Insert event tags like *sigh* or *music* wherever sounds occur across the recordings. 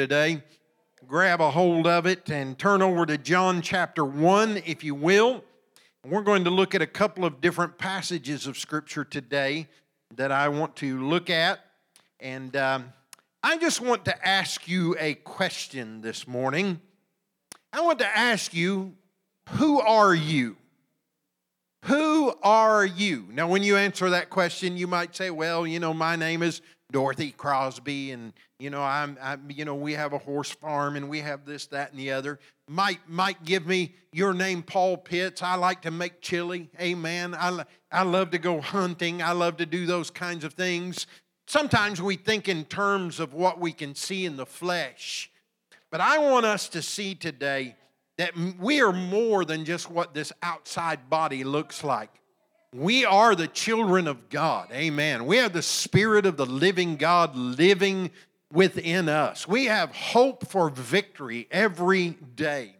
today, grab a hold of it and turn over to John chapter 1, if you will. We're going to look at a couple of different passages of Scripture today that I want to look at. And um, I just want to ask you a question this morning. I want to ask you, who are you? Who are you? Now, when you answer that question, you might say, well, you know, my name is Dorothy Crosby, and you know, I'm, I'm, you know, we have a horse farm, and we have this, that, and the other. Might, might give me your name, Paul Pitts. I like to make chili. Amen. I, I love to go hunting. I love to do those kinds of things. Sometimes we think in terms of what we can see in the flesh, but I want us to see today that we are more than just what this outside body looks like. We are the children of God. Amen. We have the Spirit of the living God living within us. We have hope for victory every day.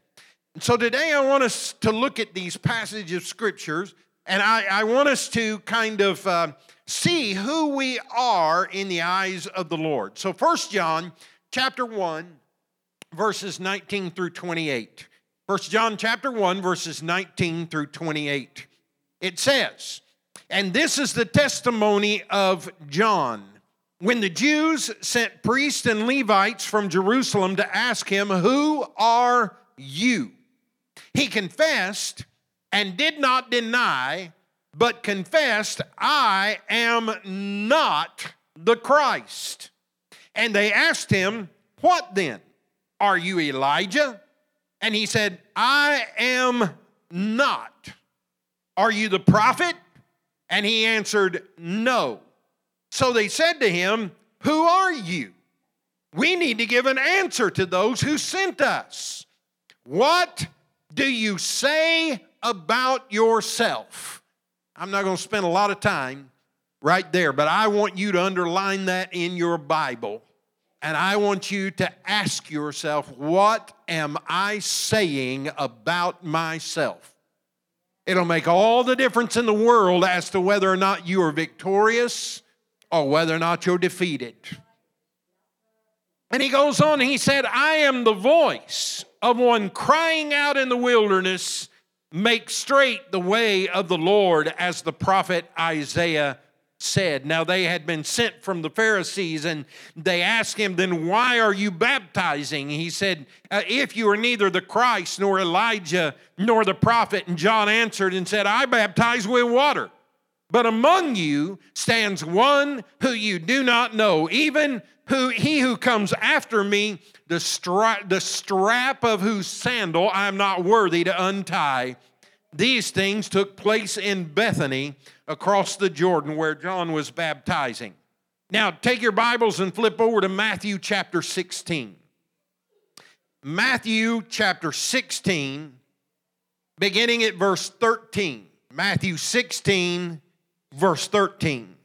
So today I want us to look at these passages of scriptures and I, I want us to kind of uh, see who we are in the eyes of the Lord. So First John chapter 1 verses 19 through 28. First John chapter 1 verses 19 through 28. It says, and this is the testimony of John. When the Jews sent priests and Levites from Jerusalem to ask him, Who are you? He confessed and did not deny, but confessed, I am not the Christ. And they asked him, What then? Are you Elijah? And he said, I am not. Are you the prophet? And he answered, No. So they said to him, Who are you? We need to give an answer to those who sent us. What do you say about yourself? I'm not going to spend a lot of time right there, but I want you to underline that in your Bible. And I want you to ask yourself, what am I saying about myself? It'll make all the difference in the world as to whether or not you are victorious or whether or not you're defeated. And he goes on, he said, I am the voice of one crying out in the wilderness, make straight the way of the Lord, as the prophet Isaiah said. Now they had been sent from the Pharisees and they asked him, Then why are you baptizing? He said, uh, If you are neither the Christ nor Elijah nor the prophet. And John answered and said, I baptize with water. But among you stands one who you do not know, even who he who comes after me, the, stra- the strap of whose sandal I am not worthy to untie. These things took place in Bethany across the Jordan where John was baptizing. Now, take your Bibles and flip over to Matthew chapter 16. Matthew chapter 16, beginning at verse 13. Matthew 16, verse 13.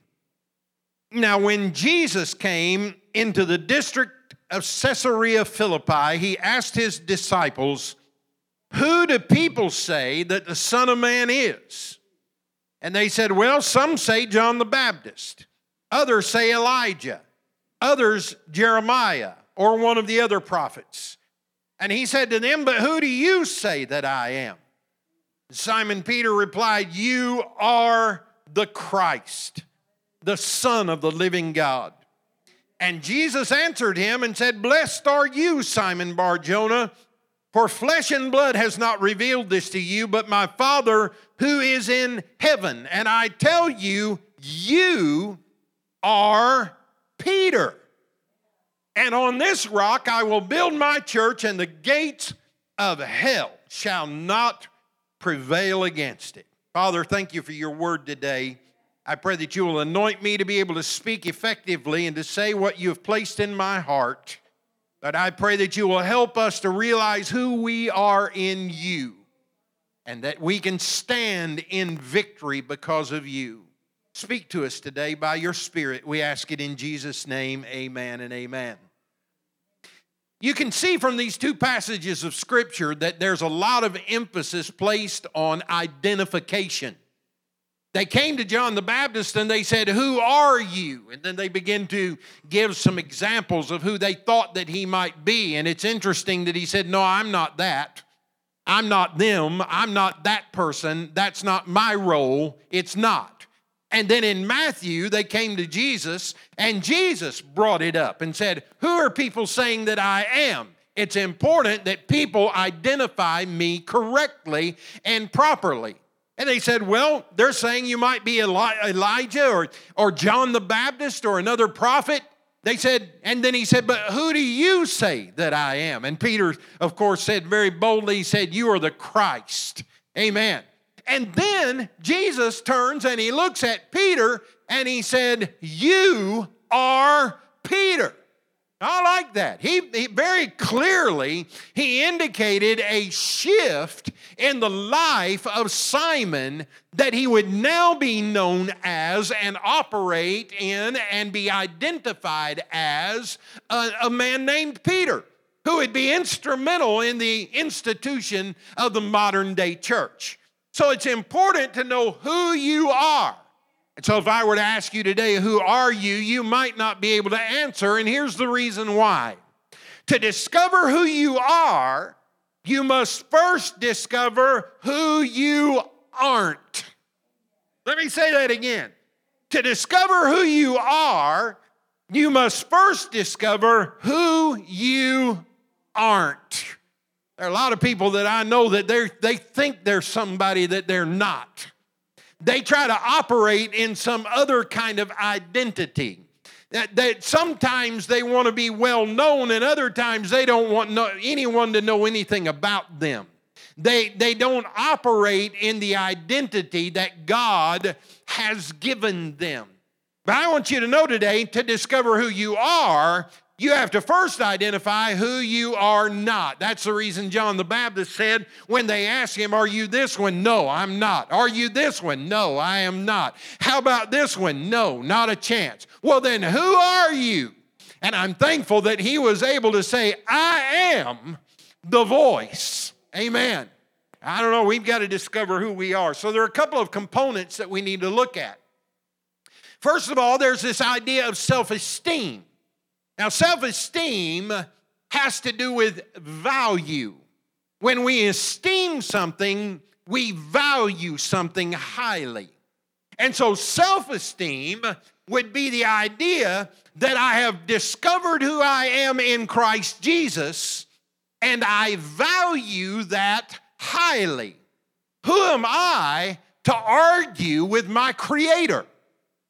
Now, when Jesus came into the district of Caesarea Philippi, he asked his disciples, Who do people say that the Son of Man is? And they said, Well, some say John the Baptist, others say Elijah, others Jeremiah, or one of the other prophets. And he said to them, But who do you say that I am? Simon Peter replied, You are the Christ, the Son of the living God. And Jesus answered him and said, Blessed are you, Simon Bar Jonah, for flesh and blood has not revealed this to you, but my Father who is in heaven. And I tell you, you are Peter. And on this rock I will build my church, and the gates of hell shall not prevail against it. Father, thank you for your word today. I pray that you will anoint me to be able to speak effectively and to say what you have placed in my heart. But I pray that you will help us to realize who we are in you and that we can stand in victory because of you. Speak to us today by your Spirit. We ask it in Jesus' name. Amen and amen. You can see from these two passages of Scripture that there's a lot of emphasis placed on identification. They came to John the Baptist and they said, Who are you? And then they begin to give some examples of who they thought that he might be. And it's interesting that he said, No, I'm not that. I'm not them. I'm not that person. That's not my role. It's not. And then in Matthew, they came to Jesus, and Jesus brought it up and said, Who are people saying that I am? It's important that people identify me correctly and properly. And they said, Well, they're saying you might be Eli- Elijah or, or John the Baptist or another prophet. They said, and then he said, But who do you say that I am? And Peter, of course, said very boldly, He said, You are the Christ. Amen. And then Jesus turns and he looks at Peter and he said, You are Peter. I like that. He, he, very clearly he indicated a shift in the life of Simon that he would now be known as and operate in and be identified as a, a man named Peter, who would be instrumental in the institution of the modern day church. So it's important to know who you are. And so, if I were to ask you today, who are you, you might not be able to answer. And here's the reason why. To discover who you are, you must first discover who you aren't. Let me say that again. To discover who you are, you must first discover who you aren't. There are a lot of people that I know that they think they're somebody that they're not they try to operate in some other kind of identity. That, that sometimes they want to be well known, and other times they don't want no, anyone to know anything about them. They, they don't operate in the identity that God has given them. But I want you to know today to discover who you are, you have to first identify who you are not. That's the reason John the Baptist said when they asked him, Are you this one? No, I'm not. Are you this one? No, I am not. How about this one? No, not a chance. Well, then who are you? And I'm thankful that he was able to say, I am the voice. Amen. I don't know, we've got to discover who we are. So there are a couple of components that we need to look at. First of all, there's this idea of self esteem. Now, self esteem has to do with value. When we esteem something, we value something highly. And so, self esteem would be the idea that I have discovered who I am in Christ Jesus and I value that highly. Who am I to argue with my Creator?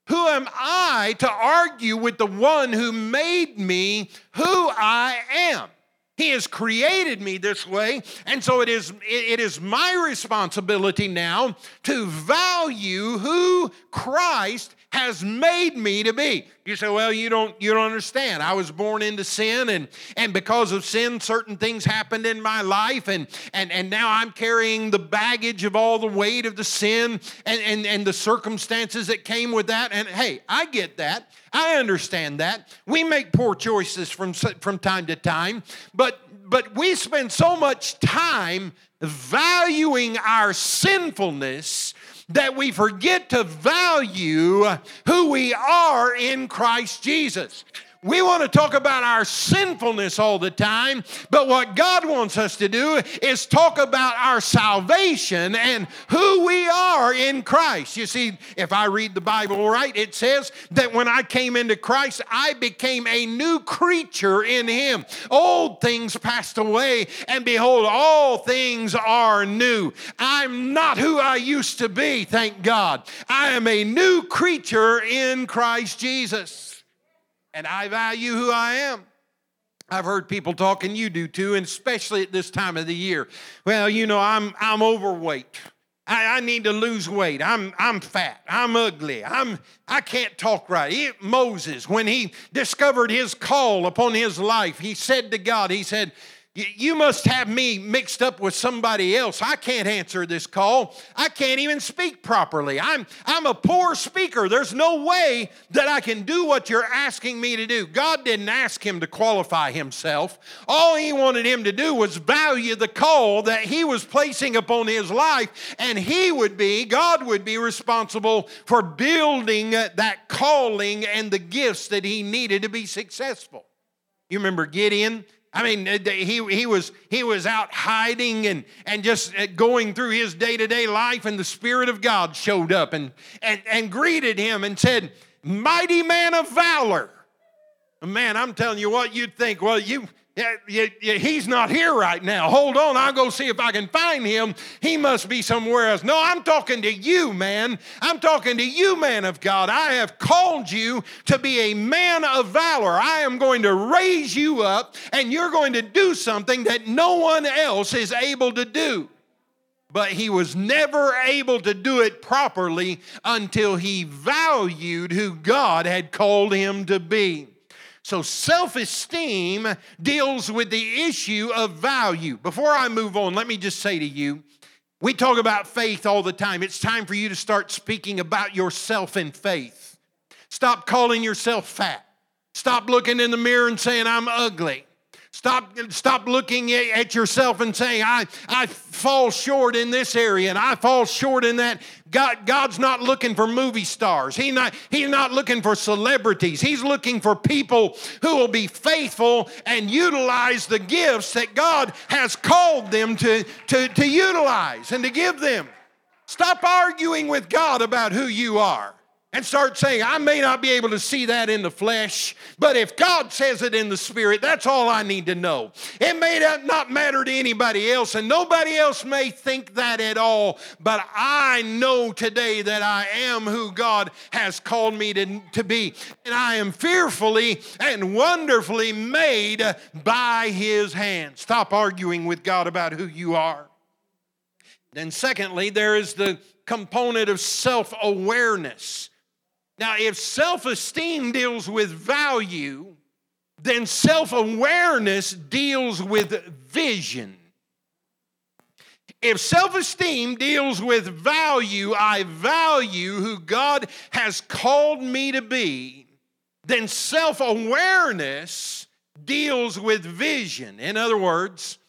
Who am I to argue with the one who made me who I am? He has created me this way, and so it is, it is my responsibility now to value who Christ has made me to be. You say, well, you don't, you don't understand. I was born into sin, and, and because of sin, certain things happened in my life, and, and, and now I'm carrying the baggage of all the weight of the sin and, and, and the circumstances that came with that. And hey, I get that. I understand that. We make poor choices from, from time to time, but but we spend so much time valuing our sinfulness that we forget to value who we are in Christ Jesus. We want to talk about our sinfulness all the time, but what God wants us to do is talk about our salvation and who we are in Christ. You see, if I read the Bible right, it says that when I came into Christ, I became a new creature in Him. Old things passed away, and behold, all things are new. I'm not who I used to be, thank God. I am a new creature in Christ Jesus and I value who I am. I've heard people talk, and you do too, and especially at this time of the year. Well, you know, I'm I'm overweight. I, I need to lose weight. I'm I'm fat. I'm ugly. I'm I can't talk right. He, Moses, when he discovered his call upon his life, he said to God, he said, you must have me mixed up with somebody else. I can't answer this call. I can't even speak properly. I'm, I'm a poor speaker. There's no way that I can do what you're asking me to do. God didn't ask him to qualify himself. All he wanted him to do was value the call that he was placing upon his life, and he would be, God would be responsible for building that calling and the gifts that he needed to be successful. You remember Gideon? I mean, uh, he, he, was, he was out hiding and, and just uh, going through his day to day life, and the Spirit of God showed up and, and, and greeted him and said, Mighty man of valor. Man, I'm telling you what, you'd think, well, you, yeah, he's not here right now. Hold on, I'll go see if I can find him. He must be somewhere else. No, I'm talking to you, man. I'm talking to you, man of God. I have called you to be a man of valor. I am going to raise you up, and you're going to do something that no one else is able to do. But he was never able to do it properly until he valued who God had called him to be. So, self esteem deals with the issue of value. Before I move on, let me just say to you we talk about faith all the time. It's time for you to start speaking about yourself in faith. Stop calling yourself fat. Stop looking in the mirror and saying, I'm ugly. Stop, stop looking at yourself and saying, I, I fall short in this area and I fall short in that. God, God's not looking for movie stars. He not, he's not looking for celebrities. He's looking for people who will be faithful and utilize the gifts that God has called them to, to, to utilize and to give them. Stop arguing with God about who you are and start saying, I may not be able to see that in the flesh, but if God says it in the spirit, that's all I need to know. It may not matter to anybody else, and nobody else may think that at all, but I know today that I am who God has called me to, to be. And I am fearfully and wonderfully made by His hand. Stop arguing with God about who you are. Then, secondly, there is the component of self awareness. Now, if self esteem deals with value, then self awareness deals with vision. If self esteem deals with value, I value who God has called me to be, then self awareness deals with vision. In other words,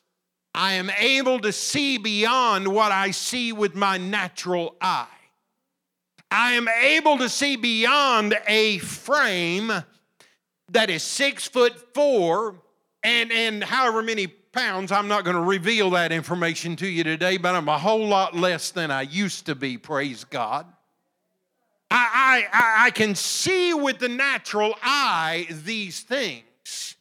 I am able to see beyond what I see with my natural eye. I am able to see beyond a frame that is six foot four and, and however many pounds. I'm not going to reveal that information to you today, but I'm a whole lot less than I used to be, praise God. I, I, I can see with the natural eye these things.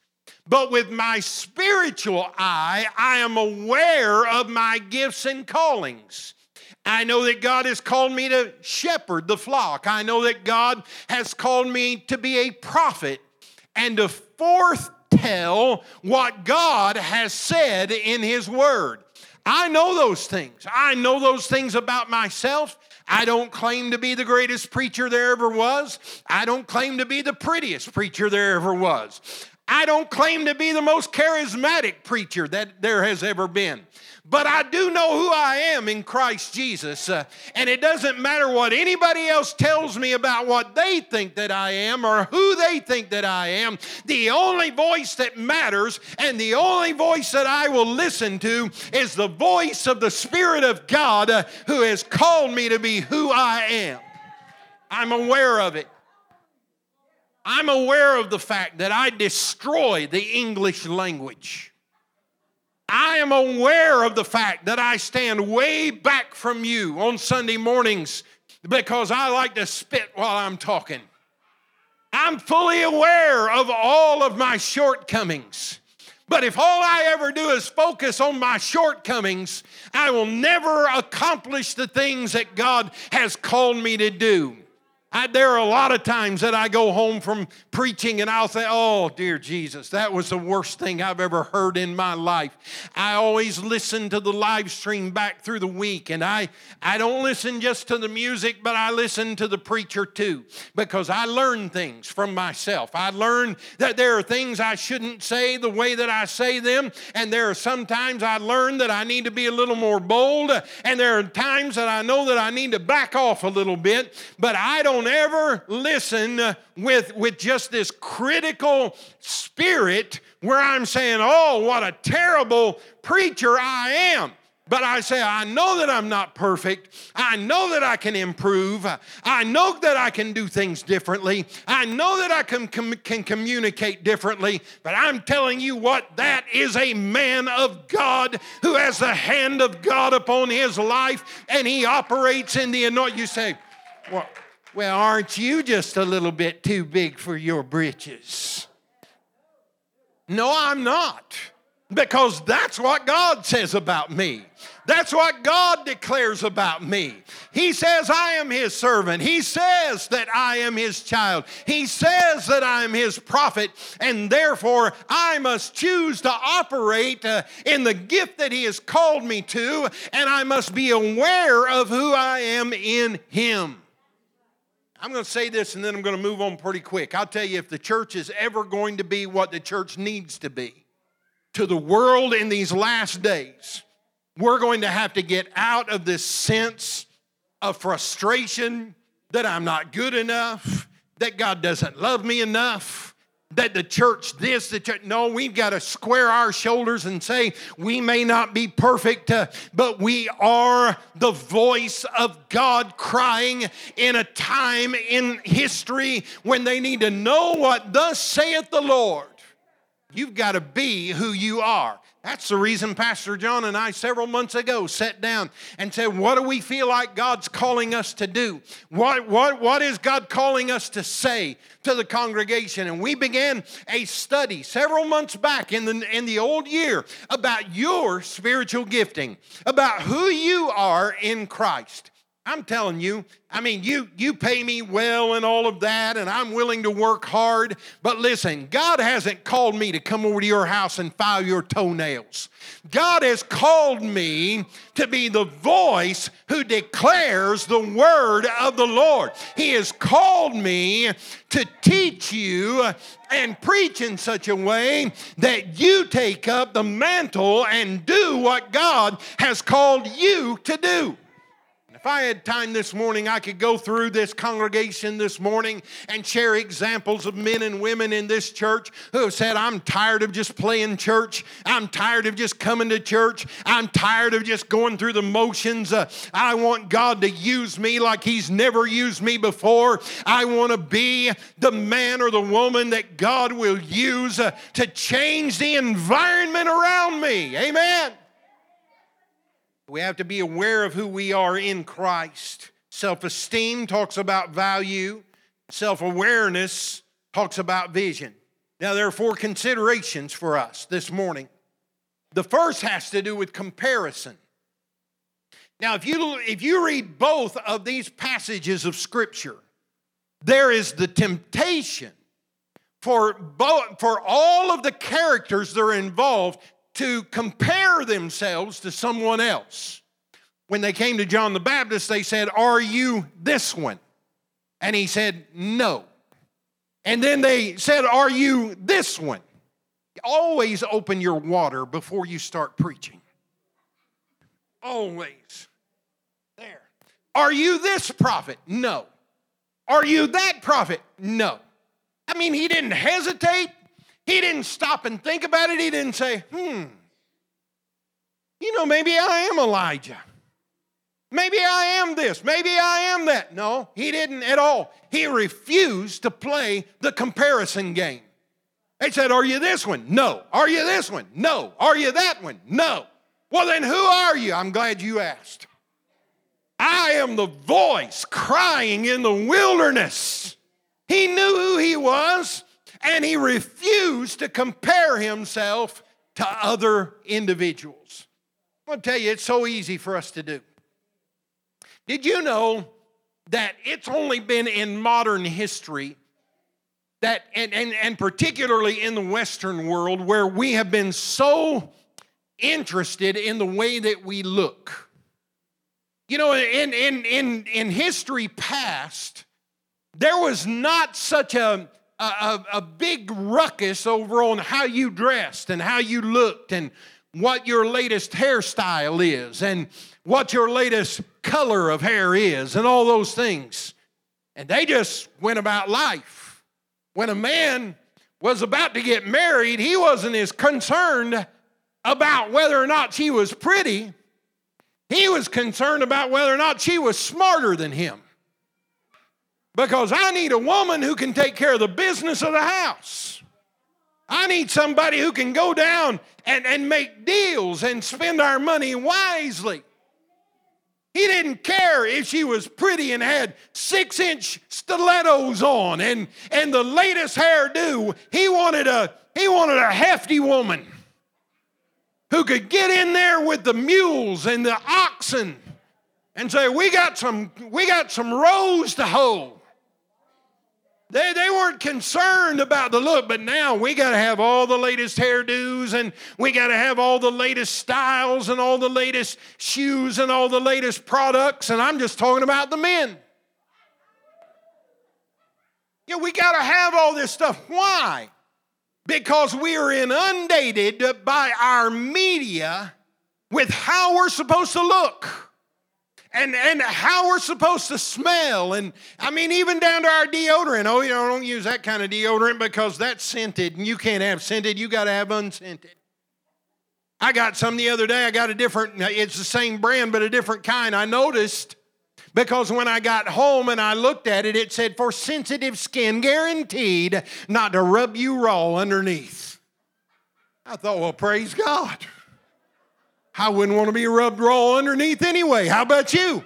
But with my spiritual eye, I am aware of my gifts and callings. I know that God has called me to shepherd the flock. I know that God has called me to be a prophet and to foretell what God has said in His Word. I know those things. I know those things about myself. I don't claim to be the greatest preacher there ever was. I don't claim to be the prettiest preacher there ever was. I don't claim to be the most charismatic preacher that there has ever been but I do know who I am in Christ Jesus. Uh, and it doesn't matter what anybody else tells me about what they think that I am or who they think that I am. The only voice that matters and the only voice that I will listen to is the voice of the Spirit of God uh, who has called me to be who I am. I'm aware of it. I'm aware of the fact that I destroy the English language. I am aware of the fact that I stand way back from you on Sunday mornings because I like to spit while I'm talking. I'm fully aware of all of my shortcomings. But if all I ever do is focus on my shortcomings, I will never accomplish the things that God has called me to do. I, there are a lot of times that I go home from preaching and I'll say, Oh, dear Jesus, that was the worst thing I've ever heard in my life. I always listen to the live stream back through the week, and I, I don't listen just to the music, but I listen to the preacher too, because I learn things from myself. I learn that there are things I shouldn't say the way that I say them, and there are sometimes I learn that I need to be a little more bold, and there are times that I know that I need to back off a little bit, but I don't don't ever listen with, with just this critical spirit where I'm saying, oh, what a terrible preacher I am. But I say, I know that I'm not perfect. I know that I can improve. I know that I can do things differently. I know that I can, com- can communicate differently. But I'm telling you what, that is a man of God who has the hand of God upon his life and he operates in the anointing. You say, well, well, aren't you just a little bit too big for your britches? No, I'm not. Because that's what God says about me. That's what God declares about me. He says, I am His servant. He says that I am His child. He says that I am His prophet. And therefore, I must choose to operate uh, in the gift that He has called me to. And I must be aware of who I am in Him. I'm going to say this and then I'm going to move on pretty quick. I'll tell you, if the church is ever going to be what the church needs to be to the world in these last days, we're going to have to get out of this sense of frustration that I'm not good enough, that God doesn't love me enough that the church this, the church. No, we've got to square our shoulders and say, we may not be perfect, uh, but we are the voice of God crying in a time in history when they need to know what thus saith the Lord. You've got to be who you are. That's the reason Pastor John and I, several months ago, sat down and said, What do we feel like God's calling us to do? What, what, what is God calling us to say to the congregation? And we began a study several months back in the, in the old year about your spiritual gifting, about who you are in Christ. I'm telling you, I mean, you, you pay me well and all of that, and I'm willing to work hard. But listen, God hasn't called me to come over to your house and file your toenails. God has called me to be the voice who declares the word of the Lord. He has called me to teach you and preach in such a way that you take up the mantle and do what God has called you to do. If I had time this morning, I could go through this congregation this morning and share examples of men and women in this church who have said, I'm tired of just playing church. I'm tired of just coming to church. I'm tired of just going through the motions. Uh, I want God to use me like He's never used me before. I want to be the man or the woman that God will use uh, to change the environment around me. Amen. We have to be aware of who we are in Christ. Self esteem talks about value, self awareness talks about vision. Now, there are four considerations for us this morning. The first has to do with comparison. Now, if you, if you read both of these passages of Scripture, there is the temptation for, both, for all of the characters that are involved to compare themselves to someone else. When they came to John the Baptist, they said, Are you this one? And he said, No. And then they said, Are you this one? Always open your water before you start preaching. Always. There. Are you this prophet? No. Are you that prophet? No. I mean, he didn't hesitate. He didn't stop and think about it. He didn't say, hmm, you know, maybe I am Elijah. Maybe I am this. Maybe I am that. No, he didn't at all. He refused to play the comparison game. They said, Are you this one? No. Are you this one? No. Are you that one? No. Well, then who are you? I'm glad you asked. I am the voice crying in the wilderness. He knew who he was and he refused to compare himself to other individuals. I'm going to tell you, it's so easy for us to do. Did you know that it's only been in modern history that, and, and, and particularly in the Western world, where we have been so interested in the way that we look. You know, in, in, in, in history past, there was not such a, a, a big ruckus over on how you dressed and how you looked and what your latest hairstyle is and what your latest color of hair is and all those things. And they just went about life. When a man was about to get married, he wasn't as concerned about whether or not she was pretty. He was concerned about whether or not she was smarter than him. Because I need a woman who can take care of the business of the house. I need somebody who can go down and, and make deals and spend our money wisely. He didn't care if she was pretty and had six inch stilettos on and, and the latest hairdo. He wanted, a, he wanted a hefty woman who could get in there with the mules and the oxen and say, We got some, we got some rows to hoe. They, they weren't concerned about the look, but now we got to have all the latest hairdos and we got to have all the latest styles and all the latest shoes and all the latest products. And I'm just talking about the men. Yeah, we got to have all this stuff. Why? Because we are inundated by our media with how we're supposed to look and, and how we're supposed to smell. And I mean, even down to our deodorant. Oh, you know, don't use that kind of deodorant because that's scented, and you can't have scented, you got to have unscented. I got some the other day. I got a different, it's the same brand, but a different kind. I noticed because when I got home and I looked at it, it said, for sensitive skin, guaranteed not to rub you raw underneath. I thought, well, praise God. I wouldn't want to be rubbed raw underneath anyway. How about you?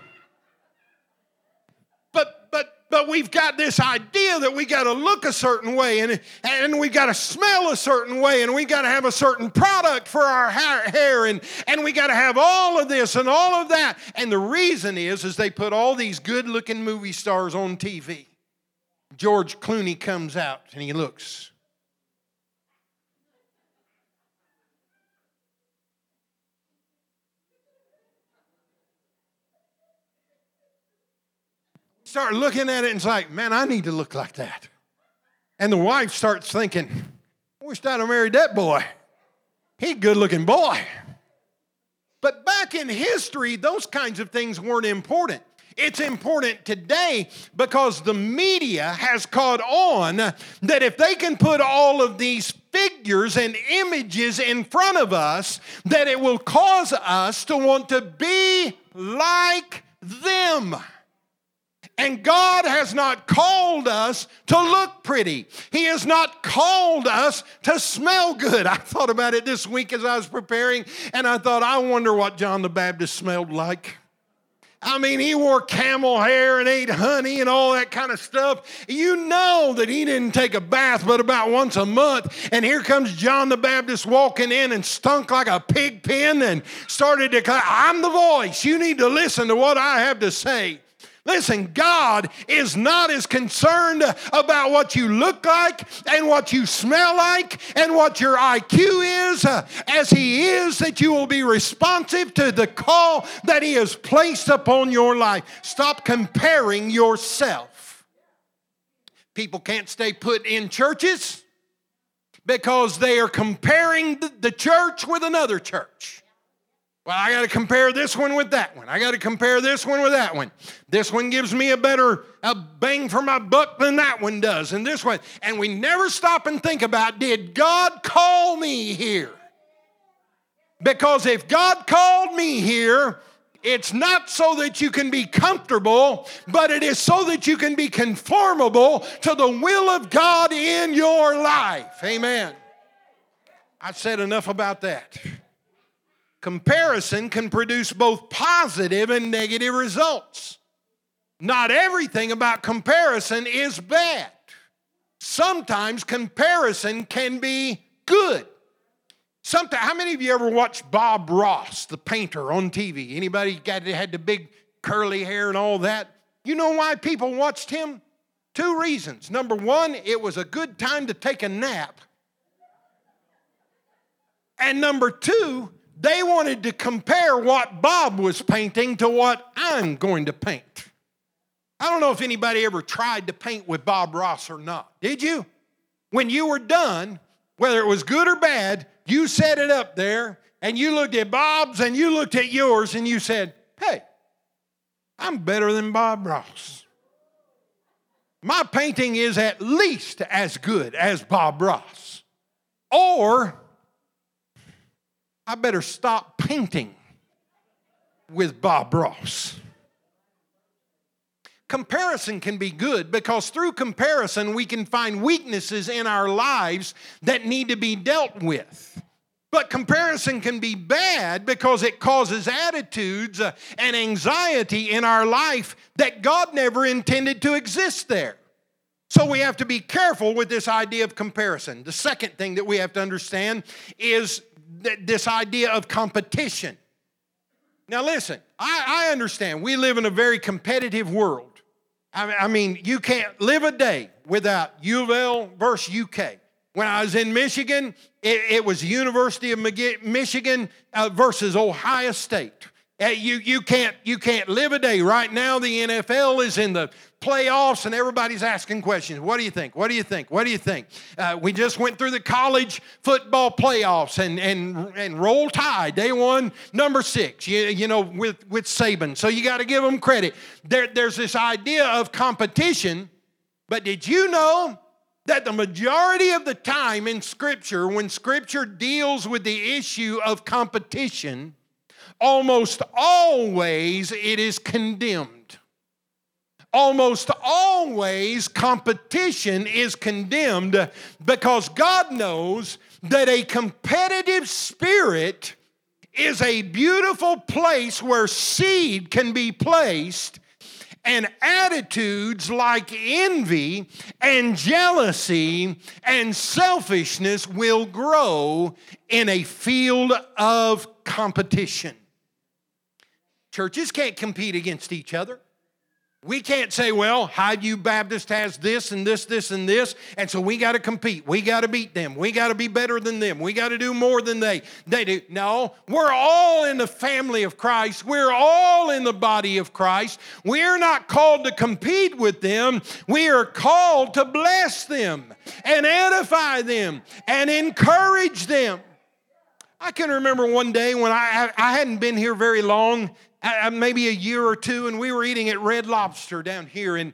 But but but we've got this idea that we got to look a certain way and and we got to smell a certain way and we got to have a certain product for our hair and and we got to have all of this and all of that. And the reason is is they put all these good-looking movie stars on TV. George Clooney comes out and he looks start looking at it and it's like, man, I need to look like that. And the wife starts thinking, I wish I'd have married that boy. He good looking boy. But back in history, those kinds of things weren't important. It's important today because the media has caught on that if they can put all of these figures and images in front of us, that it will cause us to want to be like them. And God has not called us to look pretty. He has not called us to smell good. *laughs* I thought about it this week as I was preparing, and I thought, I wonder what John the Baptist smelled like. I mean, he wore camel hair and ate honey and all that kind of stuff. You know that he didn't take a bath but about once a month. And here comes John the Baptist walking in and stunk like a pig pen and started to I'm the voice. You need to listen to what I have to say. Listen, God is not as concerned about what you look like and what you smell like and what your IQ is uh, as He is that you will be responsive to the call that He has placed upon your life. Stop comparing yourself. People can't stay put in churches because they are comparing the church with another church. Well, I got to compare this one with that one. I got to compare this one with that one. This one gives me a better a bang for my buck than that one does, and this one. And we never stop and think about did God call me here? Because if God called me here, it's not so that you can be comfortable, but it is so that you can be conformable to the will of God in your life. Amen. I've said enough about that. Comparison can produce both positive and negative results. Not everything about comparison is bad. Sometimes comparison can be good. Sometimes, how many of you ever watched Bob Ross, the painter, on TV? Anybody got had the big curly hair and all that? You know why people watched him? Two reasons. Number one, it was a good time to take a nap. And number two, they wanted to compare what Bob was painting to what I'm going to paint. I don't know if anybody ever tried to paint with Bob Ross or not. Did you? When you were done, whether it was good or bad, you set it up there and you looked at Bob's and you looked at yours and you said, Hey, I'm better than Bob Ross. My painting is at least as good as Bob Ross. Or I better stop painting with Bob Ross. Comparison can be good because through comparison we can find weaknesses in our lives that need to be dealt with. But comparison can be bad because it causes attitudes uh, and anxiety in our life that God never intended to exist there. So we have to be careful with this idea of comparison. The second thing that we have to understand is this idea of competition. Now, listen, I, I understand we live in a very competitive world. I, I mean, you can't live a day without U of L versus UK. When I was in Michigan, it, it was University of Michigan uh, versus Ohio State. Uh, you, you, can't, you can't live a day. Right now, the NFL is in the playoffs and everybody's asking questions. What do you think? What do you think? What do you think? Uh, we just went through the college football playoffs and, and, and roll tide. day one number six, you, you know, with, with Saban. So you got to give them credit. There, there's this idea of competition, but did you know that the majority of the time in Scripture, when Scripture deals with the issue of competition, almost always it is condemned. Almost always competition is condemned because God knows that a competitive spirit is a beautiful place where seed can be placed and attitudes like envy and jealousy and selfishness will grow in a field of competition. Churches can't compete against each other. We can't say, well, Highview Baptist has this and this, this, and this, and so we got to compete. We got to beat them. We got to be better than them. We got to do more than they, they do. No, we're all in the family of Christ. We're all in the body of Christ. We're not called to compete with them. We are called to bless them and edify them and encourage them. I can remember one day when I, I hadn't been here very long, maybe a year or two, and we were eating at Red Lobster down here in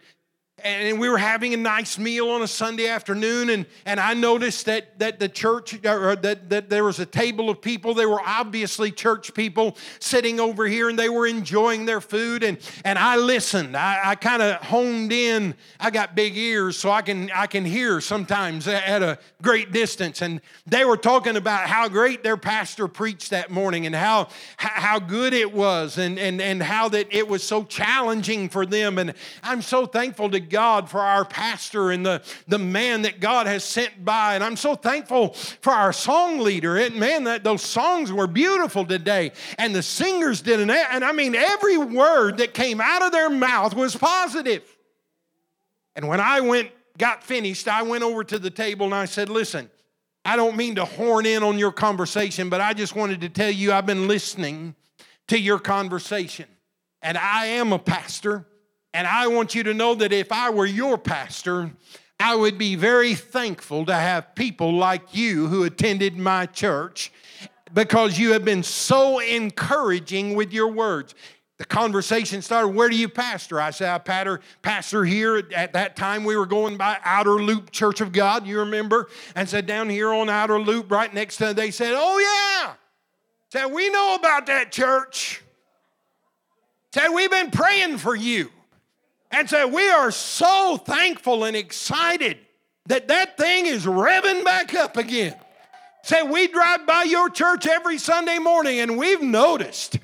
and we were having a nice meal on a Sunday afternoon, and, and I noticed that, that the church, or that, that there was a table of people. They were obviously church people sitting over here, and they were enjoying their food. And, and I listened. I, I kind of honed in. I got big ears, so I can, I can hear sometimes at a great distance. And they were talking about how great their pastor preached that morning and how, how good it was, and, and, and how that it was so challenging for them. And I'm so thankful to God for our pastor and the, the man that God has sent by. And I'm so thankful for our song leader. And man, that those songs were beautiful today. And the singers did an and I mean every word that came out of their mouth was positive. And when I went, got finished, I went over to the table and I said, listen, I don't mean to horn in on your conversation, but I just wanted to tell you I've been listening to your conversation. And I am a pastor. And I want you to know that if I were your pastor, I would be very thankful to have people like you who attended my church because you have been so encouraging with your words. The conversation started, Where do you pastor? I said, I pastor, pastor here. At that time, we were going by Outer Loop Church of God, you remember? And said, Down here on Outer Loop, right next to they said, Oh, yeah. Said, We know about that church. Said, We've been praying for you. And so we are so thankful and excited that that thing is revving back up again. Say, we drive by your church every Sunday morning and we've noticed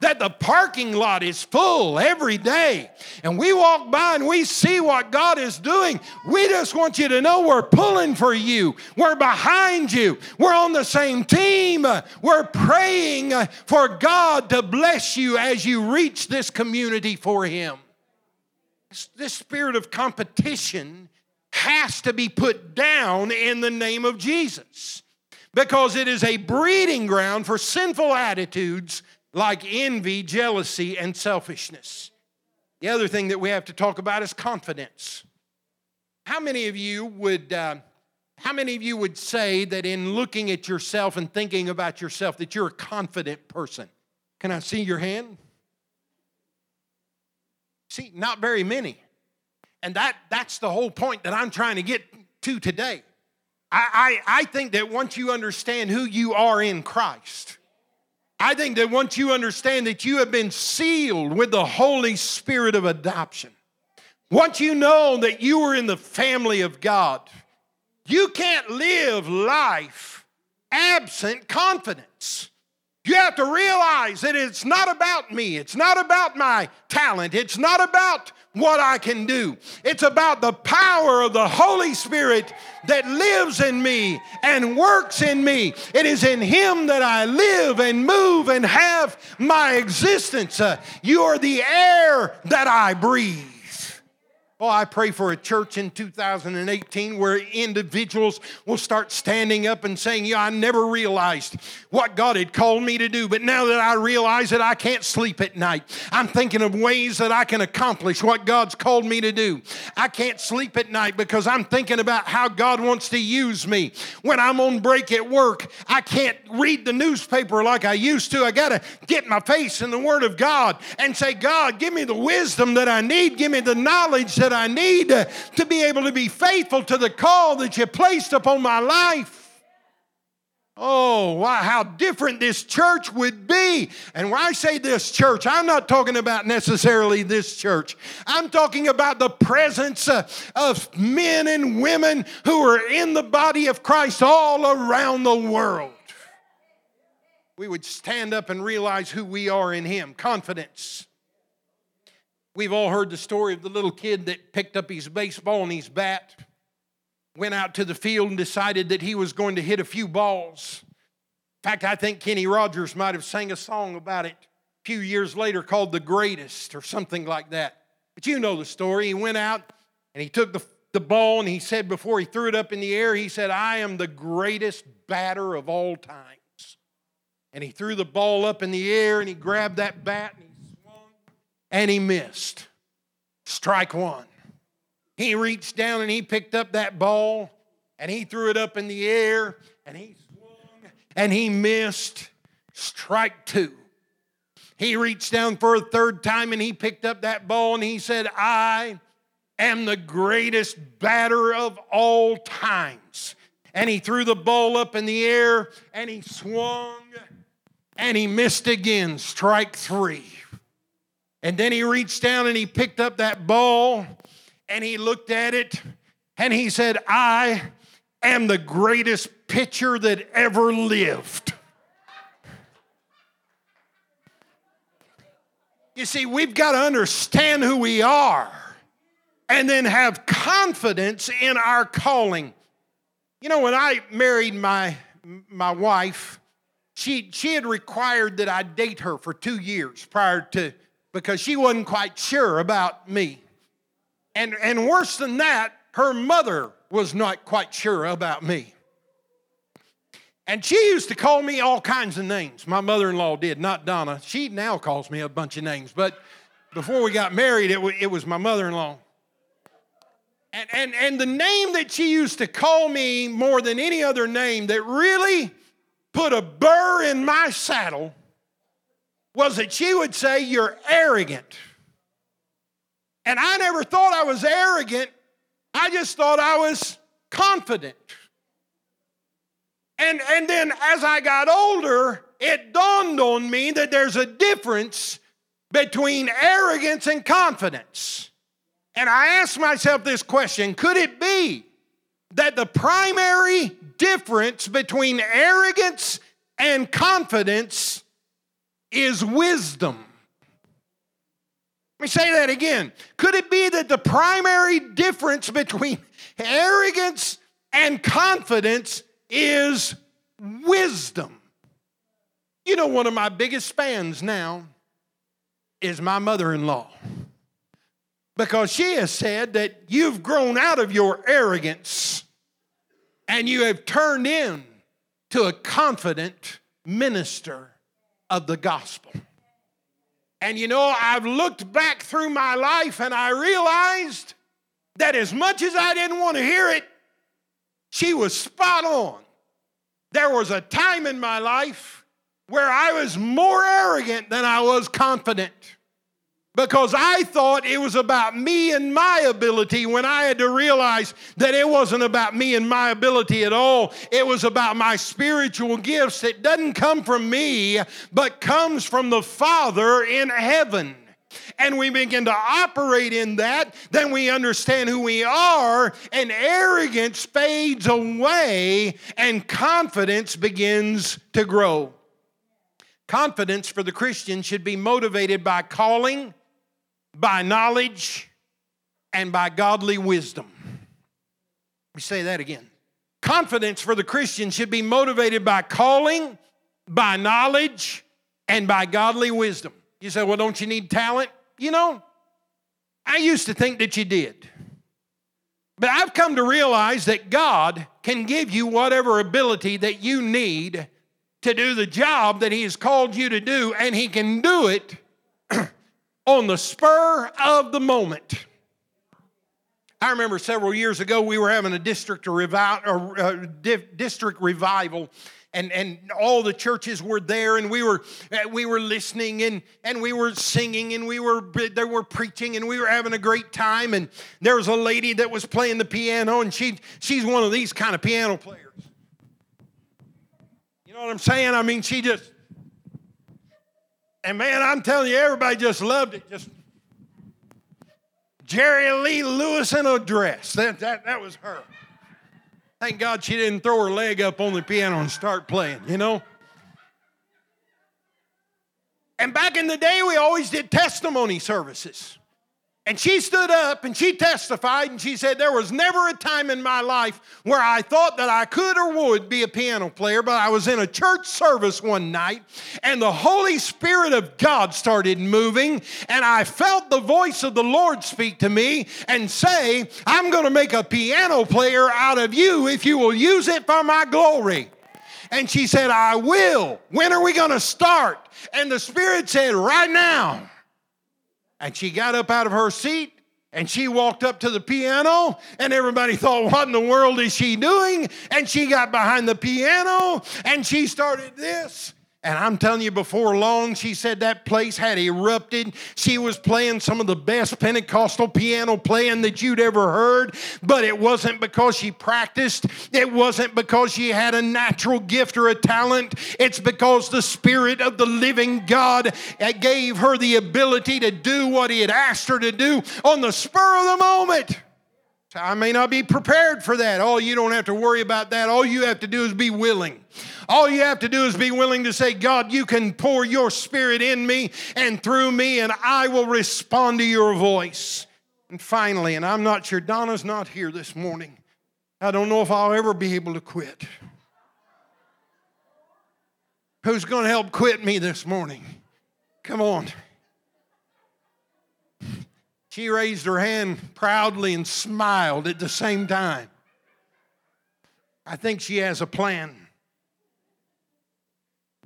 that the parking lot is full every day. And we walk by and we see what God is doing. We just want you to know we're pulling for you. We're behind you. We're on the same team. We're praying for God to bless you as you reach this community for Him. This spirit of competition has to be put down in the name of Jesus because it is a breeding ground for sinful attitudes like envy, jealousy, and selfishness. The other thing that we have to talk about is confidence. How many of you would uh, how many of you would say that in looking at yourself and thinking about yourself that you're a confident person? Can I see your hand? See, not very many. And that, that's the whole point that I'm trying to get to today. I, I, I think that once you understand who you are in Christ, I think that once you understand that you have been sealed with the Holy Spirit of adoption, once you know that you are in the family of God, you can't live life absent confidence. You have to realize that it's not about me. It's not about my talent. It's not about what I can do. It's about the power of the Holy Spirit that lives in me and works in me. It is in Him that I live and move and have my existence. Uh, you are the air that I breathe. Oh, I pray for a church in 2018 where individuals will start standing up and saying, Yeah, I never realized what God had called me to do, but now that I realize that I can't sleep at night, I'm thinking of ways that I can accomplish what God's called me to do. I can't sleep at night because I'm thinking about how God wants to use me. When I'm on break at work, I can't read the newspaper like I used to. I got to get my face in the Word of God and say, God, give me the wisdom that I need, give me the knowledge that that I need to be able to be faithful to the call that you placed upon my life. Oh, wow, how different this church would be. And when I say this church, I'm not talking about necessarily this church. I'm talking about the presence uh, of men and women who are in the body of Christ all around the world. We would stand up and realize who we are in Him confidence. We've all heard the story of the little kid that picked up his baseball and his bat, went out to the field and decided that he was going to hit a few balls. In fact, I think Kenny Rogers might have sang a song about it a few years later called The Greatest or something like that. But you know the story. He went out and he took the, the ball and he said before he threw it up in the air, he said, I am the greatest batter of all times. And he threw the ball up in the air and he grabbed that bat and and he missed. Strike one. He reached down and he picked up that ball and he threw it up in the air and he swung and he missed. Strike two. He reached down for a third time and he picked up that ball and he said, I am the greatest batter of all times. And he threw the ball up in the air and he swung and he missed again. Strike three. And then he reached down and he picked up that ball and he looked at it and he said, I am the greatest pitcher that ever lived. You see, we've got to understand who we are and then have confidence in our calling. You know, when I married my, my wife, she, she had required that I date her for two years prior to because she wasn't quite sure about me. And, and worse than that, her mother was not quite sure about me. And she used to call me all kinds of names. My mother in law did, not Donna. She now calls me a bunch of names, but before we got married, it, w- it was my mother in law. And, and, and the name that she used to call me more than any other name that really put a burr in my saddle was that she would say, You're arrogant. And I never thought I was arrogant, I just thought I was confident. And, and then as I got older, it dawned on me that there's a difference between arrogance and confidence. And I asked myself this question could it be that the primary difference between arrogance and confidence is wisdom. Let me say that again. Could it be that the primary difference between arrogance and confidence is wisdom? You know, one of my biggest fans now is my mother in law. because she has said that you've grown out of your arrogance and you have turned in to a confident minister of the gospel. And you know, I've looked back through my life and I realized that as much as I didn't want to hear it, she was spot on. There was a time in my life where I was more arrogant than I was confident because I thought it was about me and my ability when I had to realize that it wasn't about me and my ability at all. It was about my spiritual gifts that doesn't come from me, but comes from the Father in heaven. And we begin to operate in that, then we understand who we are, and arrogance fades away, and confidence begins to grow. Confidence for the Christian should be motivated by calling by knowledge and by godly wisdom. Let me say that again. Confidence for the Christian should be motivated by calling, by knowledge, and by godly wisdom. You say, well, don't you need talent? You know, I used to think that you did. But I've come to realize that God can give you whatever ability that you need to do the job that He has called you to do, and He can do it *clears throat* on the spur of the moment. I remember several years ago we were having a district revival, uh, district revival, and, and all the churches were there, and we were uh, we were listening and and we were singing and we were they were preaching and we were having a great time. And there was a lady that was playing the piano, and she she's one of these kind of piano players. You know what I'm saying? I mean, she just and man, I'm telling you, everybody just loved it. Just Jerry Lee Lewis in a dress. That, that, that was her. Thank God she didn't throw her leg up on the piano and start playing, you know? And back in the day, we always did testimony services. And she stood up and she testified and she said, There was never a time in my life where I thought that I could or would be a piano player, but I was in a church service one night and the Holy Spirit of God started moving and I felt the voice of the Lord speak to me and say, I'm going to make a piano player out of you if you will use it for my glory. And she said, I will. When are we going to start? And the Spirit said, Right now. And she got up out of her seat and she walked up to the piano, and everybody thought, What in the world is she doing? And she got behind the piano and she started this. And I'm telling you, before long, she said that place had erupted. She was playing some of the best Pentecostal piano playing that you'd ever heard, but it wasn't because she practiced. It wasn't because she had a natural gift or a talent. It's because the Spirit of the living God eh, gave her the ability to do what He had asked her to do on the spur of the moment. I may not be prepared for that. Oh, you don't have to worry about that. All you have to do is be willing. All you have to do is be willing to say, God, you can pour your spirit in me and through me, and I will respond to your voice. And finally, and I'm not sure Donna's not here this morning, I don't know if I'll ever be able to quit. Who's going to help quit me this morning? Come on. She raised her hand proudly and smiled at the same time. I think she has a plan.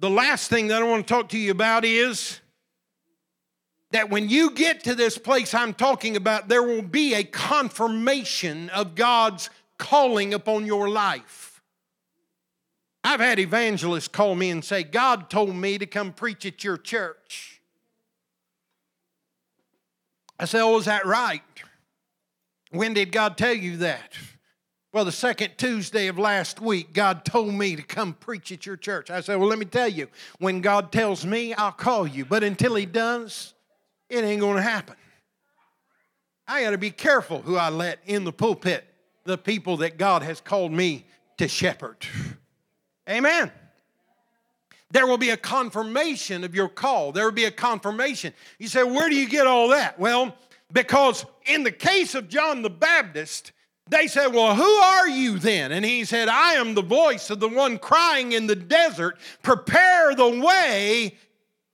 The last thing that I want to talk to you about is that when you get to this place I'm talking about, there will be a confirmation of God's calling upon your life. I've had evangelists call me and say, God told me to come preach at your church. I said, Oh, is that right? When did God tell you that? Well, the second Tuesday of last week, God told me to come preach at your church. I said, Well, let me tell you, when God tells me, I'll call you. But until He does, it ain't going to happen. I got to be careful who I let in the pulpit, the people that God has called me to shepherd. Amen. There will be a confirmation of your call. There will be a confirmation. You say, Where do you get all that? Well, because in the case of John the Baptist, they said, Well, who are you then? And he said, I am the voice of the one crying in the desert, prepare the way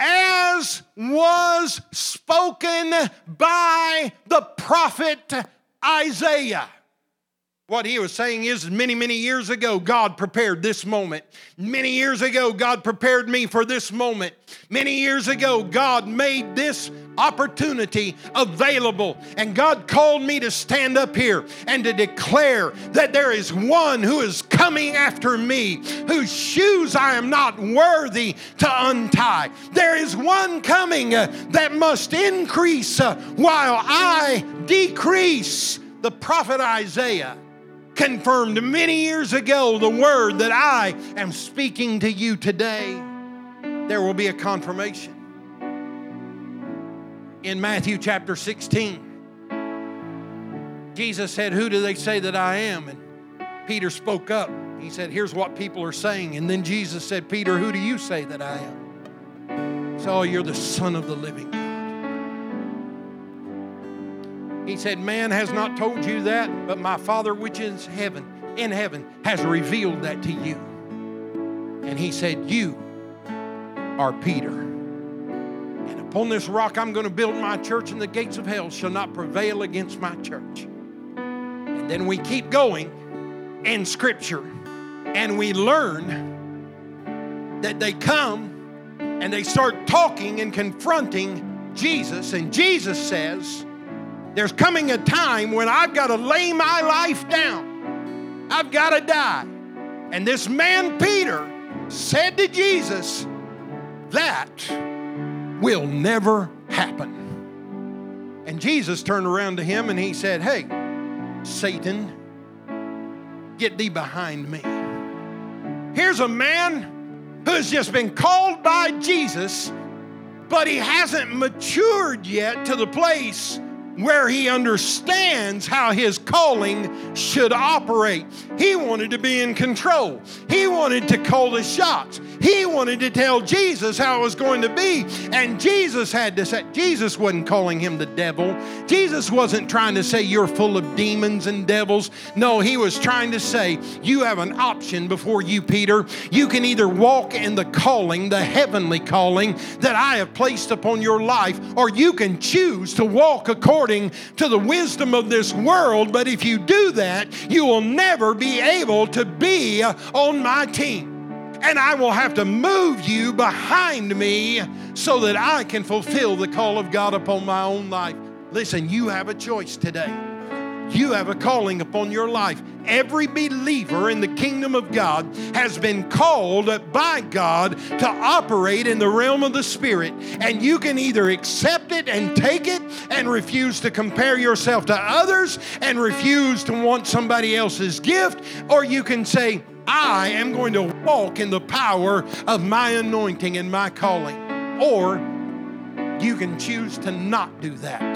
as was spoken by the prophet Isaiah. What he was saying is, many, many years ago, God prepared this moment. Many years ago, God prepared me for this moment. Many years ago, God made this opportunity available. And God called me to stand up here and to declare that there is one who is coming after me, whose shoes I am not worthy to untie. There is one coming uh, that must increase uh, while I decrease. The prophet Isaiah confirmed many years ago the word that I am speaking to you today. There will be a confirmation. In Matthew chapter 16, Jesus said, Who do they say that I am? And Peter spoke up. He said, Here's what people are saying. And then Jesus said, Peter, who do you say that I am? So you're the Son of the living God. He said, Man has not told you that, but my Father which is heaven, in heaven, has revealed that to you. And he said, You are Peter. And upon this rock I'm going to build my church, and the gates of hell shall not prevail against my church. And then we keep going in Scripture, and we learn that they come and they start talking and confronting Jesus, and Jesus says, there's coming a time when I've got to lay my life down. I've got to die. And this man, Peter, said to Jesus, That will never happen. And Jesus turned around to him and he said, Hey, Satan, get thee behind me. Here's a man who's just been called by Jesus, but he hasn't matured yet to the place where he understands how his calling should operate. He wanted to be in control, he wanted to call the shots. He wanted to tell Jesus how it was going to be. And Jesus had to say, Jesus wasn't calling him the devil. Jesus wasn't trying to say, You're full of demons and devils. No, he was trying to say, You have an option before you, Peter. You can either walk in the calling, the heavenly calling that I have placed upon your life, or you can choose to walk according according to the wisdom of this world. But if you do that, you will never be able to be on my team. And I will have to move you behind me so that I can fulfill the call of God upon my own life. Listen, you have a choice today. You have a calling upon your life. Every believer in the kingdom of God has been called by God to operate in the realm of the Spirit. And you can either accept it and take it and refuse to compare yourself to others and refuse to want somebody else's gift, or you can say, I am going to walk in the power of my anointing and my calling. Or you can choose to not do that.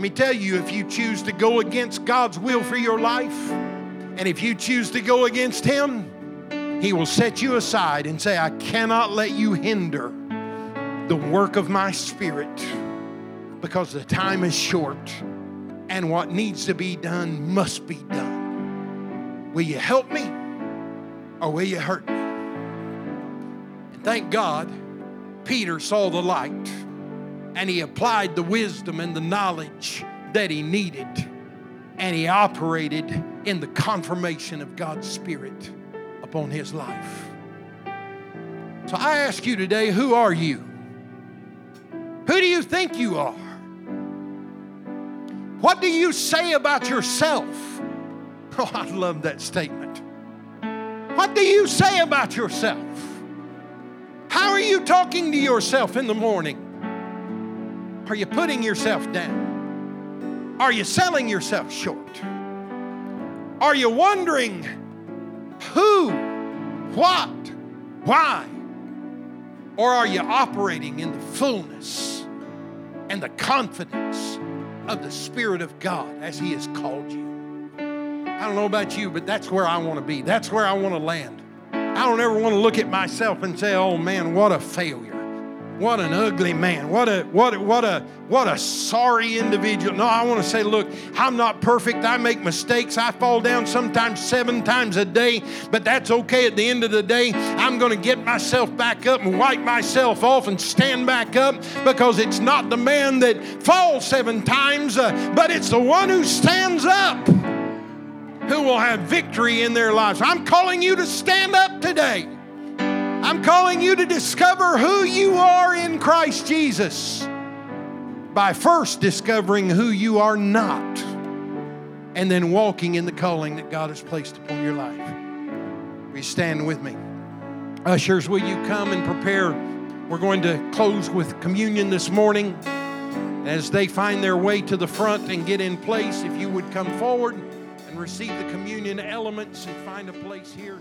Let me tell you if you choose to go against God's will for your life, and if you choose to go against Him, He will set you aside and say, I cannot let you hinder the work of my Spirit because the time is short and what needs to be done must be done. Will you help me or will you hurt me? And thank God, Peter saw the light and he applied the wisdom and the knowledge that he needed, and he operated in the confirmation of God's Spirit upon his life. So I ask you today who are you? Who do you think you are? What do you say about yourself? *laughs* Oh, I love that statement. What do you say about yourself? How are you talking to yourself in the morning? Are you putting yourself down? Are you selling yourself short? Are you wondering who, what, why? Or are you operating in the fullness and the confidence of the Spirit of God as He has called you? I don't know about you, but that's where I want to be. That's where I want to land. I don't ever want to look at myself and say, oh man, what a failure. What an ugly man. What a what a, what a what a sorry individual. No, I want to say, look, I'm not perfect. I make mistakes. I fall down sometimes 7 times a day, but that's okay at the end of the day. I'm going to get myself back up and wipe myself off and stand back up because it's not the man that falls 7 times, uh, but it's the one who stands up who will have victory in their lives. I'm calling you to stand up today. I'm calling you to discover who you are in Christ Jesus by first discovering who you are not and then walking in the calling that God has placed upon your life. Will you stand with me? Ushers, will you come and prepare? We're going to close with communion this morning. As they find their way to the front and get in place, if you would come forward and receive the communion elements and find a place here.